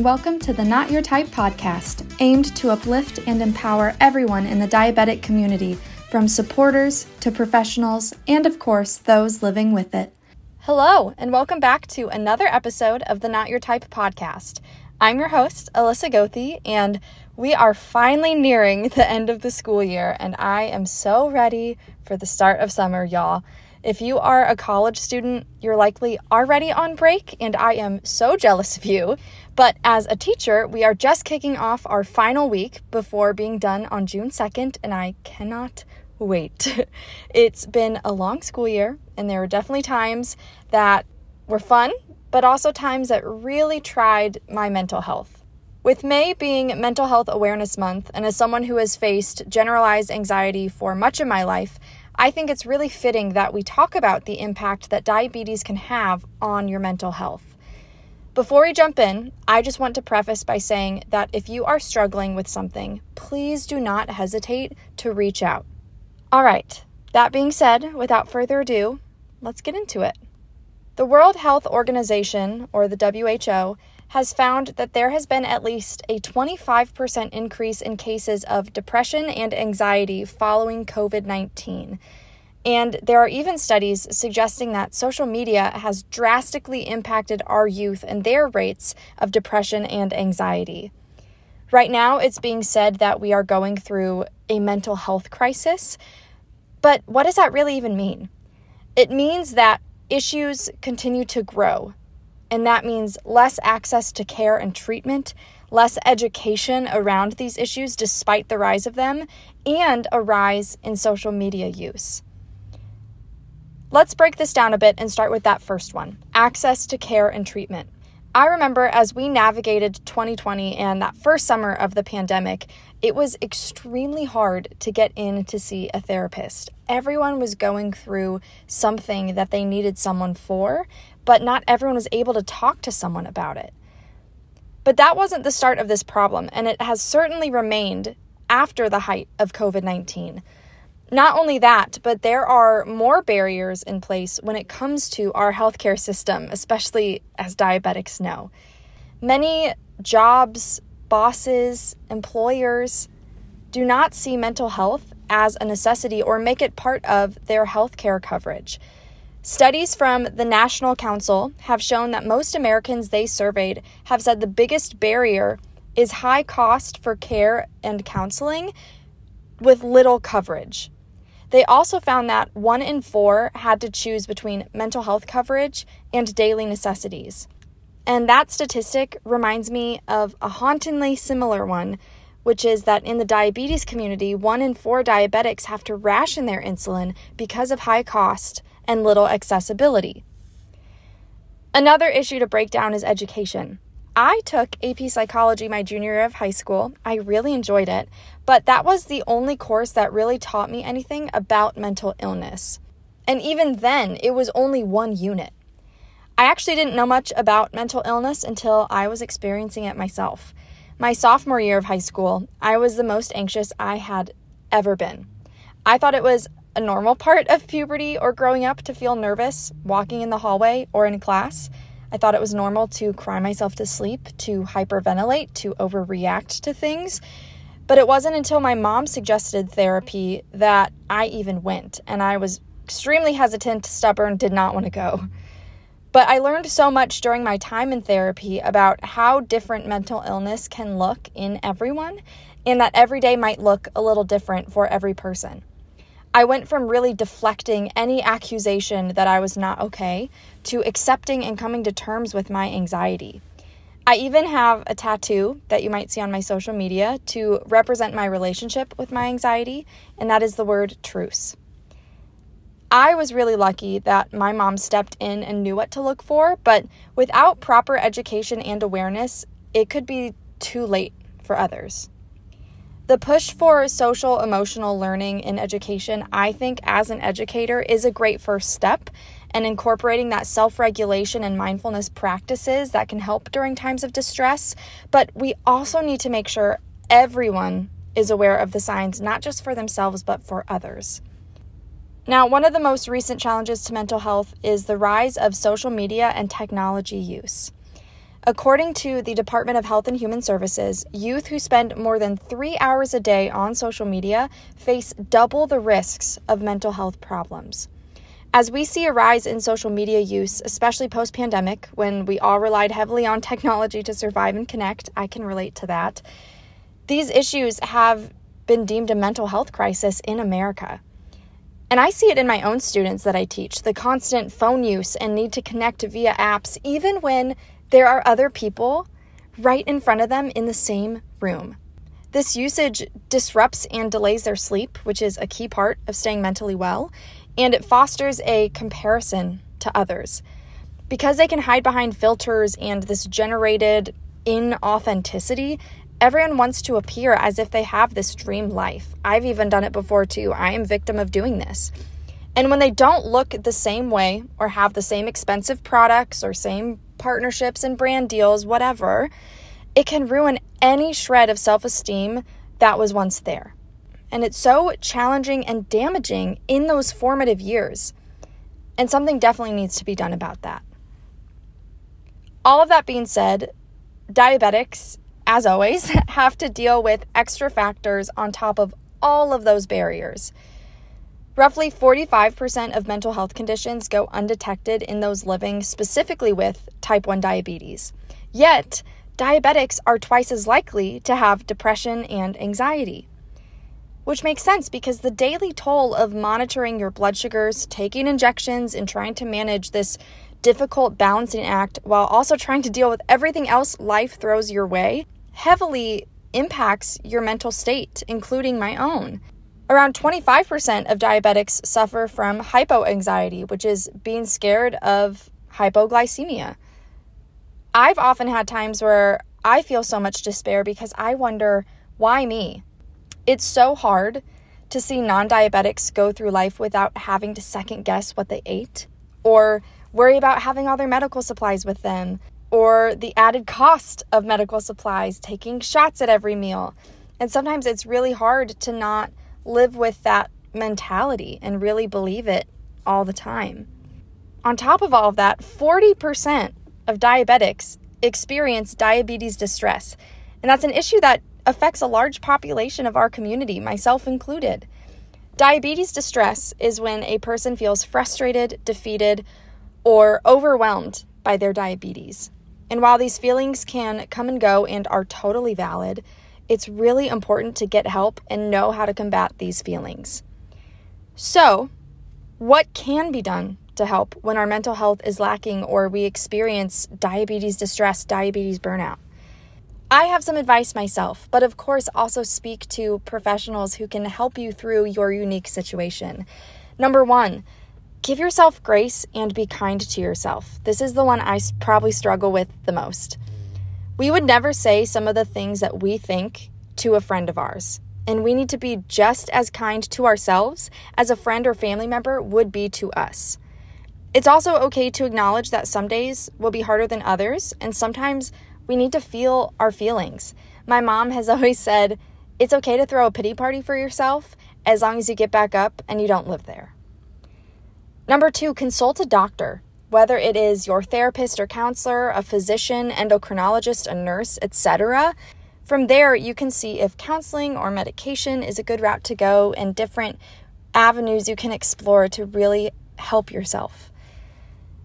and welcome to the Not Your Type podcast, aimed to uplift and empower everyone in the diabetic community, from supporters to professionals, and of course, those living with it. Hello, and welcome back to another episode of the Not Your Type podcast. I'm your host, Alyssa Gothi, and we are finally nearing the end of the school year, and I am so ready for the start of summer, y'all. If you are a college student, you're likely already on break, and I am so jealous of you. But as a teacher, we are just kicking off our final week before being done on June 2nd, and I cannot wait. it's been a long school year, and there were definitely times that were fun, but also times that really tried my mental health. With May being Mental Health Awareness Month, and as someone who has faced generalized anxiety for much of my life, I think it's really fitting that we talk about the impact that diabetes can have on your mental health. Before we jump in, I just want to preface by saying that if you are struggling with something, please do not hesitate to reach out. All right, that being said, without further ado, let's get into it. The World Health Organization, or the WHO, has found that there has been at least a 25% increase in cases of depression and anxiety following COVID 19. And there are even studies suggesting that social media has drastically impacted our youth and their rates of depression and anxiety. Right now, it's being said that we are going through a mental health crisis. But what does that really even mean? It means that issues continue to grow, and that means less access to care and treatment, less education around these issues despite the rise of them, and a rise in social media use. Let's break this down a bit and start with that first one access to care and treatment. I remember as we navigated 2020 and that first summer of the pandemic, it was extremely hard to get in to see a therapist. Everyone was going through something that they needed someone for, but not everyone was able to talk to someone about it. But that wasn't the start of this problem, and it has certainly remained after the height of COVID 19. Not only that, but there are more barriers in place when it comes to our healthcare system, especially as diabetics know. Many jobs, bosses, employers do not see mental health as a necessity or make it part of their healthcare coverage. Studies from the National Council have shown that most Americans they surveyed have said the biggest barrier is high cost for care and counseling with little coverage. They also found that one in four had to choose between mental health coverage and daily necessities. And that statistic reminds me of a hauntingly similar one, which is that in the diabetes community, one in four diabetics have to ration their insulin because of high cost and little accessibility. Another issue to break down is education. I took AP Psychology my junior year of high school. I really enjoyed it, but that was the only course that really taught me anything about mental illness. And even then, it was only one unit. I actually didn't know much about mental illness until I was experiencing it myself. My sophomore year of high school, I was the most anxious I had ever been. I thought it was a normal part of puberty or growing up to feel nervous walking in the hallway or in class. I thought it was normal to cry myself to sleep, to hyperventilate, to overreact to things. But it wasn't until my mom suggested therapy that I even went, and I was extremely hesitant, stubborn, did not want to go. But I learned so much during my time in therapy about how different mental illness can look in everyone, and that every day might look a little different for every person. I went from really deflecting any accusation that I was not okay to accepting and coming to terms with my anxiety. I even have a tattoo that you might see on my social media to represent my relationship with my anxiety, and that is the word truce. I was really lucky that my mom stepped in and knew what to look for, but without proper education and awareness, it could be too late for others. The push for social emotional learning in education, I think, as an educator, is a great first step. And incorporating that self regulation and mindfulness practices that can help during times of distress. But we also need to make sure everyone is aware of the signs, not just for themselves, but for others. Now, one of the most recent challenges to mental health is the rise of social media and technology use. According to the Department of Health and Human Services, youth who spend more than three hours a day on social media face double the risks of mental health problems. As we see a rise in social media use, especially post pandemic, when we all relied heavily on technology to survive and connect, I can relate to that. These issues have been deemed a mental health crisis in America. And I see it in my own students that I teach the constant phone use and need to connect via apps, even when there are other people right in front of them in the same room. This usage disrupts and delays their sleep, which is a key part of staying mentally well, and it fosters a comparison to others. Because they can hide behind filters and this generated inauthenticity, everyone wants to appear as if they have this dream life. I've even done it before too. I am victim of doing this. And when they don't look the same way or have the same expensive products or same partnerships and brand deals, whatever, it can ruin any shred of self esteem that was once there. And it's so challenging and damaging in those formative years. And something definitely needs to be done about that. All of that being said, diabetics, as always, have to deal with extra factors on top of all of those barriers. Roughly 45% of mental health conditions go undetected in those living specifically with type 1 diabetes. Yet, diabetics are twice as likely to have depression and anxiety. Which makes sense because the daily toll of monitoring your blood sugars, taking injections, and trying to manage this difficult balancing act while also trying to deal with everything else life throws your way heavily impacts your mental state, including my own. Around 25% of diabetics suffer from hypoanxiety, which is being scared of hypoglycemia. I've often had times where I feel so much despair because I wonder, why me? It's so hard to see non diabetics go through life without having to second guess what they ate or worry about having all their medical supplies with them or the added cost of medical supplies, taking shots at every meal. And sometimes it's really hard to not live with that mentality and really believe it all the time. On top of all of that, 40% of diabetics experience diabetes distress. And that's an issue that affects a large population of our community, myself included. Diabetes distress is when a person feels frustrated, defeated, or overwhelmed by their diabetes. And while these feelings can come and go and are totally valid, it's really important to get help and know how to combat these feelings. So, what can be done to help when our mental health is lacking or we experience diabetes distress, diabetes burnout? I have some advice myself, but of course, also speak to professionals who can help you through your unique situation. Number one, give yourself grace and be kind to yourself. This is the one I probably struggle with the most. We would never say some of the things that we think to a friend of ours. And we need to be just as kind to ourselves as a friend or family member would be to us. It's also okay to acknowledge that some days will be harder than others, and sometimes we need to feel our feelings. My mom has always said, it's okay to throw a pity party for yourself as long as you get back up and you don't live there. Number two, consult a doctor whether it is your therapist or counselor, a physician, endocrinologist, a nurse, etc. From there, you can see if counseling or medication is a good route to go and different avenues you can explore to really help yourself.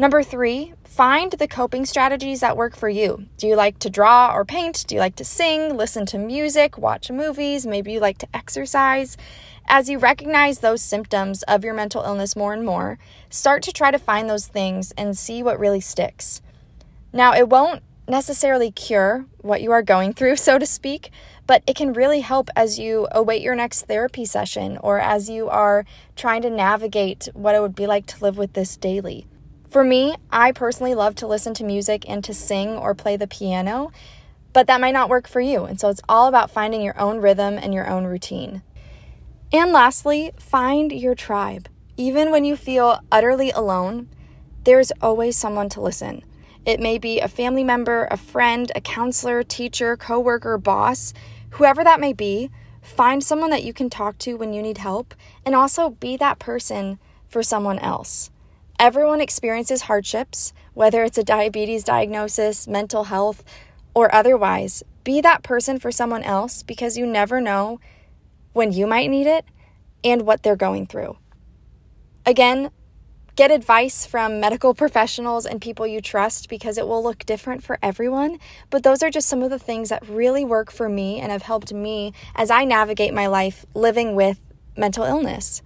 Number three, find the coping strategies that work for you. Do you like to draw or paint? Do you like to sing, listen to music, watch movies? Maybe you like to exercise. As you recognize those symptoms of your mental illness more and more, start to try to find those things and see what really sticks. Now, it won't necessarily cure what you are going through, so to speak, but it can really help as you await your next therapy session or as you are trying to navigate what it would be like to live with this daily. For me, I personally love to listen to music and to sing or play the piano, but that might not work for you. And so it's all about finding your own rhythm and your own routine. And lastly, find your tribe. Even when you feel utterly alone, there's always someone to listen. It may be a family member, a friend, a counselor, teacher, coworker, boss, whoever that may be. Find someone that you can talk to when you need help and also be that person for someone else. Everyone experiences hardships, whether it's a diabetes diagnosis, mental health, or otherwise. Be that person for someone else because you never know when you might need it and what they're going through. Again, get advice from medical professionals and people you trust because it will look different for everyone. But those are just some of the things that really work for me and have helped me as I navigate my life living with mental illness.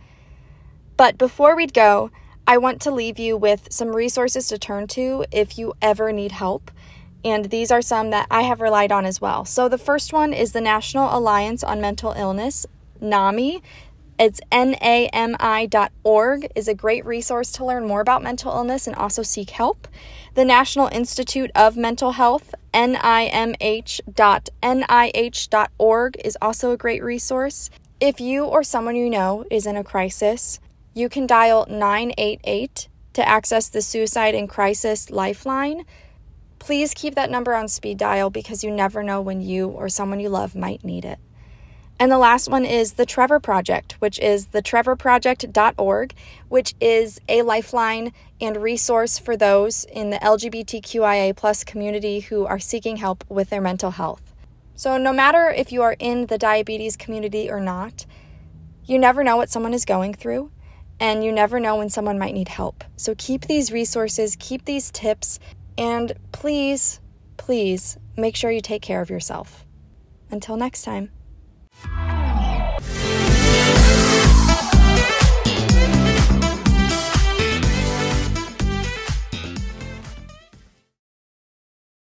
But before we'd go, I want to leave you with some resources to turn to if you ever need help. And these are some that I have relied on as well. So the first one is the National Alliance on Mental Illness, NAMI. It's nami.org is a great resource to learn more about mental illness and also seek help. The National Institute of Mental Health, nimh.nih.org is also a great resource. If you or someone you know is in a crisis, you can dial 988 to access the Suicide and Crisis Lifeline. Please keep that number on speed dial because you never know when you or someone you love might need it. And the last one is the Trevor Project, which is thetrevorproject.org, which is a lifeline and resource for those in the LGBTQIA plus community who are seeking help with their mental health. So, no matter if you are in the diabetes community or not, you never know what someone is going through and you never know when someone might need help. So keep these resources, keep these tips, and please, please make sure you take care of yourself. Until next time.